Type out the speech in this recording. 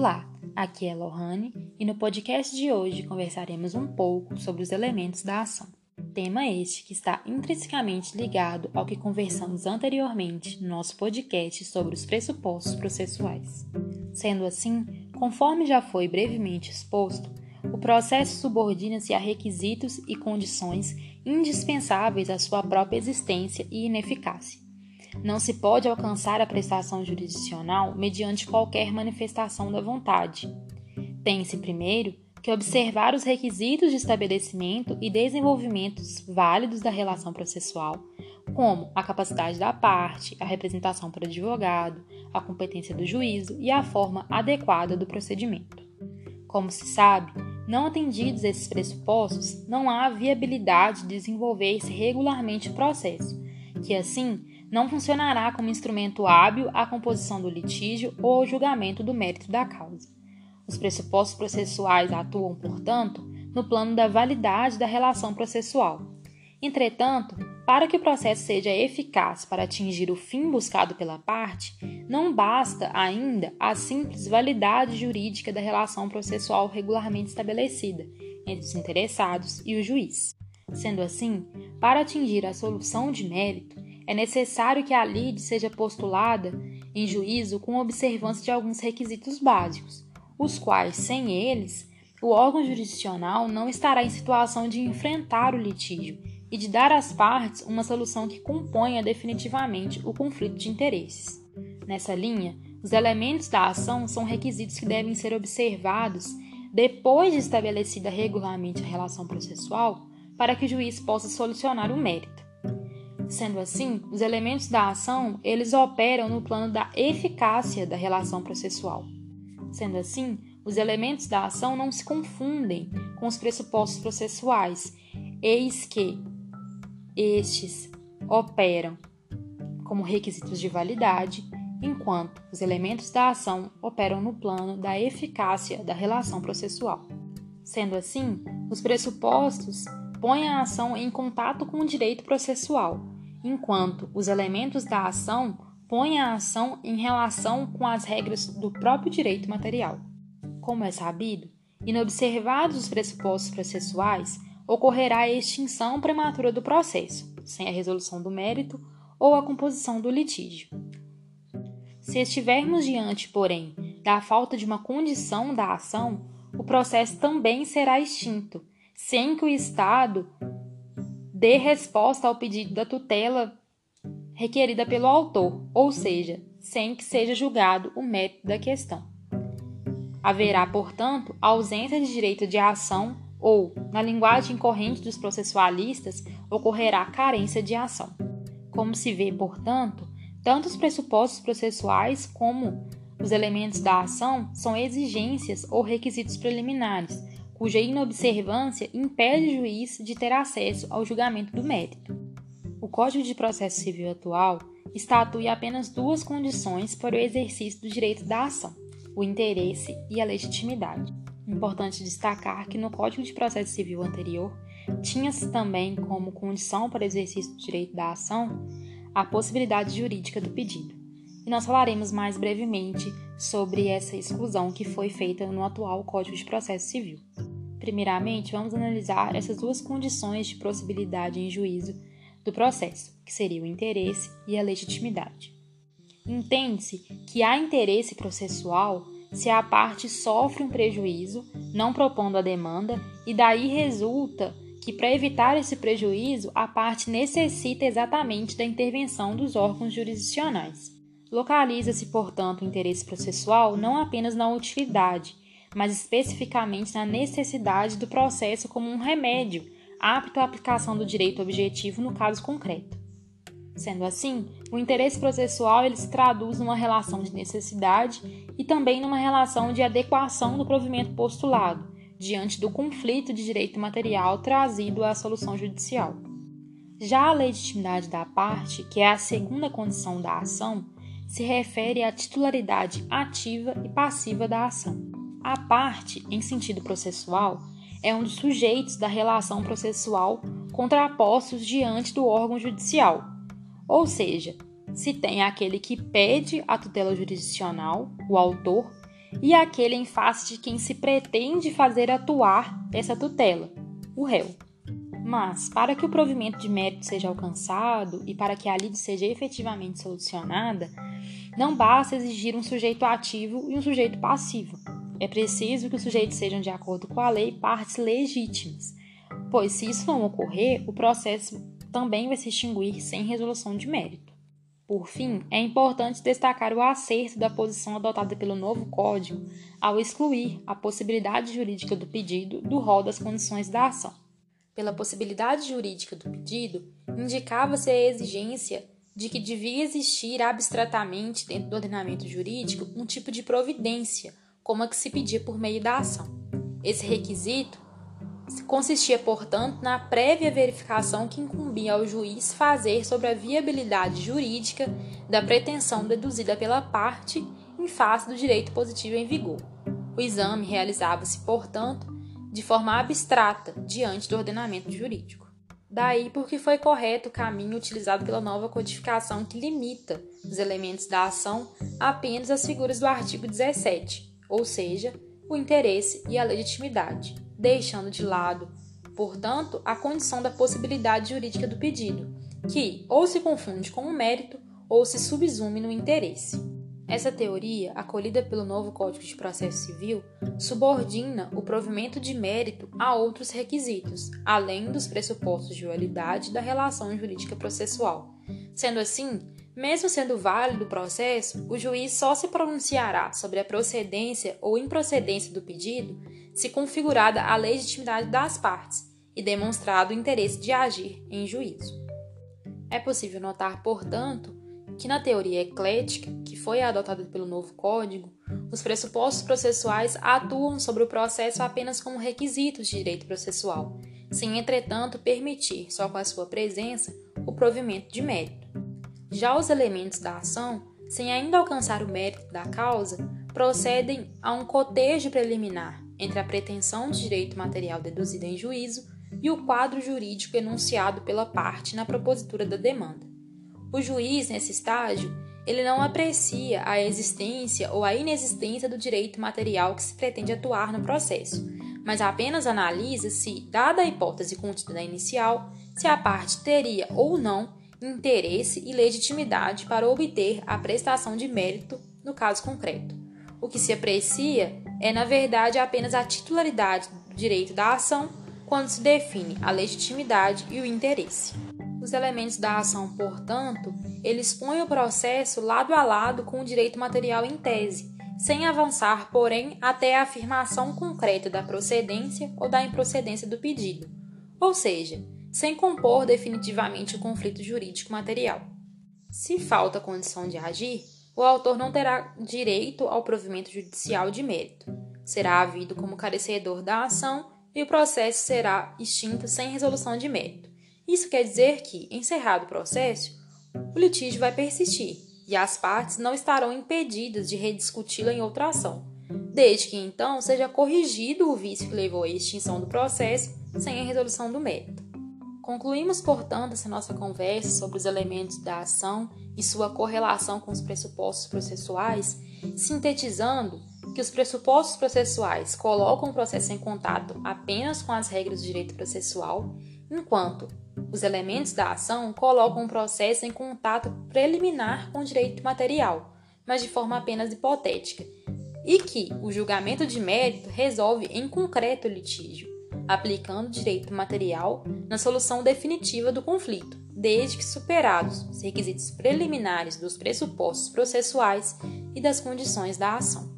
Olá, aqui é Lohane e no podcast de hoje conversaremos um pouco sobre os elementos da ação. Tema este que está intrinsecamente ligado ao que conversamos anteriormente no nosso podcast sobre os pressupostos processuais. Sendo assim, conforme já foi brevemente exposto, o processo subordina-se a requisitos e condições indispensáveis à sua própria existência e ineficácia. Não se pode alcançar a prestação jurisdicional mediante qualquer manifestação da vontade. Tem-se, primeiro, que observar os requisitos de estabelecimento e desenvolvimentos válidos da relação processual, como a capacidade da parte, a representação por advogado, a competência do juízo e a forma adequada do procedimento. Como se sabe, não atendidos esses pressupostos, não há viabilidade de desenvolver-se regularmente o processo, que assim não funcionará como instrumento hábil à composição do litígio ou ao julgamento do mérito da causa. Os pressupostos processuais atuam, portanto, no plano da validade da relação processual. Entretanto, para que o processo seja eficaz para atingir o fim buscado pela parte, não basta ainda a simples validade jurídica da relação processual regularmente estabelecida entre os interessados e o juiz. Sendo assim, para atingir a solução de mérito, é necessário que a lide seja postulada em juízo com observância de alguns requisitos básicos, os quais, sem eles, o órgão jurisdicional não estará em situação de enfrentar o litígio e de dar às partes uma solução que componha definitivamente o conflito de interesses. Nessa linha, os elementos da ação são requisitos que devem ser observados depois de estabelecida regularmente a relação processual para que o juiz possa solucionar o mérito. Sendo assim, os elementos da ação, eles operam no plano da eficácia da relação processual. Sendo assim, os elementos da ação não se confundem com os pressupostos processuais, eis que estes operam como requisitos de validade, enquanto os elementos da ação operam no plano da eficácia da relação processual. Sendo assim, os pressupostos põem a ação em contato com o direito processual, enquanto os elementos da ação põem a ação em relação com as regras do próprio direito material. Como é sabido, inobservados os pressupostos processuais, ocorrerá a extinção prematura do processo, sem a resolução do mérito ou a composição do litígio. Se estivermos diante, porém, da falta de uma condição da ação, o processo também será extinto, sem que o Estado dê resposta ao pedido da tutela requerida pelo autor, ou seja, sem que seja julgado o mérito da questão. Haverá, portanto, ausência de direito de ação ou, na linguagem corrente dos processualistas, ocorrerá carência de ação. Como se vê, portanto, tanto os pressupostos processuais como os elementos da ação são exigências ou requisitos preliminares, cuja inobservância impede o juiz de ter acesso ao julgamento do mérito. O Código de Processo Civil atual estatui apenas duas condições para o exercício do direito da ação: o interesse e a legitimidade. Importante destacar que no Código de Processo Civil anterior tinha-se também como condição para o exercício do direito da ação a possibilidade jurídica do pedido. E nós falaremos mais brevemente sobre essa exclusão que foi feita no atual Código de Processo Civil. Primeiramente, vamos analisar essas duas condições de possibilidade em juízo do processo, que seria o interesse e a legitimidade. Entende-se que há interesse processual se a parte sofre um prejuízo, não propondo a demanda, e daí resulta que, para evitar esse prejuízo, a parte necessita exatamente da intervenção dos órgãos jurisdicionais. Localiza-se, portanto, o interesse processual não apenas na utilidade, mas especificamente na necessidade do processo como um remédio apto à aplicação do direito objetivo no caso concreto. Sendo assim, o interesse processual ele se traduz numa relação de necessidade e também numa relação de adequação do provimento postulado, diante do conflito de direito material trazido à solução judicial. Já a legitimidade da parte, que é a segunda condição da ação, se refere à titularidade ativa e passiva da ação. A parte, em sentido processual, é um dos sujeitos da relação processual contrapostos diante do órgão judicial. Ou seja, se tem aquele que pede a tutela jurisdicional, o autor, e aquele em face de quem se pretende fazer atuar essa tutela, o réu. Mas, para que o provimento de mérito seja alcançado e para que a lide seja efetivamente solucionada, não basta exigir um sujeito ativo e um sujeito passivo. É preciso que os sujeitos sejam, de acordo com a lei, partes legítimas, pois, se isso não ocorrer, o processo também vai se extinguir sem resolução de mérito. Por fim, é importante destacar o acerto da posição adotada pelo novo Código ao excluir a possibilidade jurídica do pedido do rol das condições da ação. Pela possibilidade jurídica do pedido, indicava-se a exigência de que devia existir abstratamente dentro do ordenamento jurídico um tipo de providência, como a que se pedia por meio da ação. Esse requisito consistia, portanto, na prévia verificação que incumbia ao juiz fazer sobre a viabilidade jurídica da pretensão deduzida pela parte em face do direito positivo em vigor. O exame realizava-se, portanto, de forma abstrata diante do ordenamento jurídico. Daí porque foi correto o caminho utilizado pela nova codificação que limita os elementos da ação apenas às figuras do artigo 17, ou seja, o interesse e a legitimidade deixando de lado, portanto, a condição da possibilidade jurídica do pedido, que ou se confunde com o mérito ou se subsume no interesse. Essa teoria, acolhida pelo novo Código de Processo Civil, subordina o provimento de mérito a outros requisitos, além dos pressupostos de validade da relação jurídica processual. Sendo assim, mesmo sendo válido o processo, o juiz só se pronunciará sobre a procedência ou improcedência do pedido se configurada a legitimidade das partes e demonstrado o interesse de agir em juízo. É possível notar, portanto, que na teoria eclética, que foi adotada pelo novo Código, os pressupostos processuais atuam sobre o processo apenas como requisitos de direito processual, sem, entretanto, permitir, só com a sua presença, o provimento de mérito. Já os elementos da ação, sem ainda alcançar o mérito da causa, procedem a um cotejo preliminar entre a pretensão de direito material deduzida em juízo e o quadro jurídico enunciado pela parte na propositura da demanda. O juiz, nesse estágio, ele não aprecia a existência ou a inexistência do direito material que se pretende atuar no processo, mas apenas analisa se, dada a hipótese contida na inicial, se a parte teria ou não interesse e legitimidade para obter a prestação de mérito no caso concreto. O que se aprecia é, na verdade, apenas a titularidade do direito da ação quando se define a legitimidade e o interesse. Os elementos da ação, portanto, eles põem o processo lado a lado com o direito material em tese, sem avançar, porém, até a afirmação concreta da procedência ou da improcedência do pedido, ou seja, sem compor definitivamente o conflito jurídico material. Se falta condição de agir, o autor não terá direito ao provimento judicial de mérito. Será havido como carecedor da ação e o processo será extinto sem resolução de mérito. Isso quer dizer que, encerrado o processo, o litígio vai persistir e as partes não estarão impedidas de rediscuti-lo em outra ação, desde que então seja corrigido o vício que levou à extinção do processo sem a resolução do mérito. Concluímos, portanto, essa nossa conversa sobre os elementos da ação e sua correlação com os pressupostos processuais, sintetizando que os pressupostos processuais colocam o processo em contato apenas com as regras do direito processual, enquanto os elementos da ação colocam o processo em contato preliminar com o direito material, mas de forma apenas hipotética, e que o julgamento de mérito resolve em concreto o litígio aplicando direito material na solução definitiva do conflito, desde que superados os requisitos preliminares dos pressupostos processuais e das condições da ação.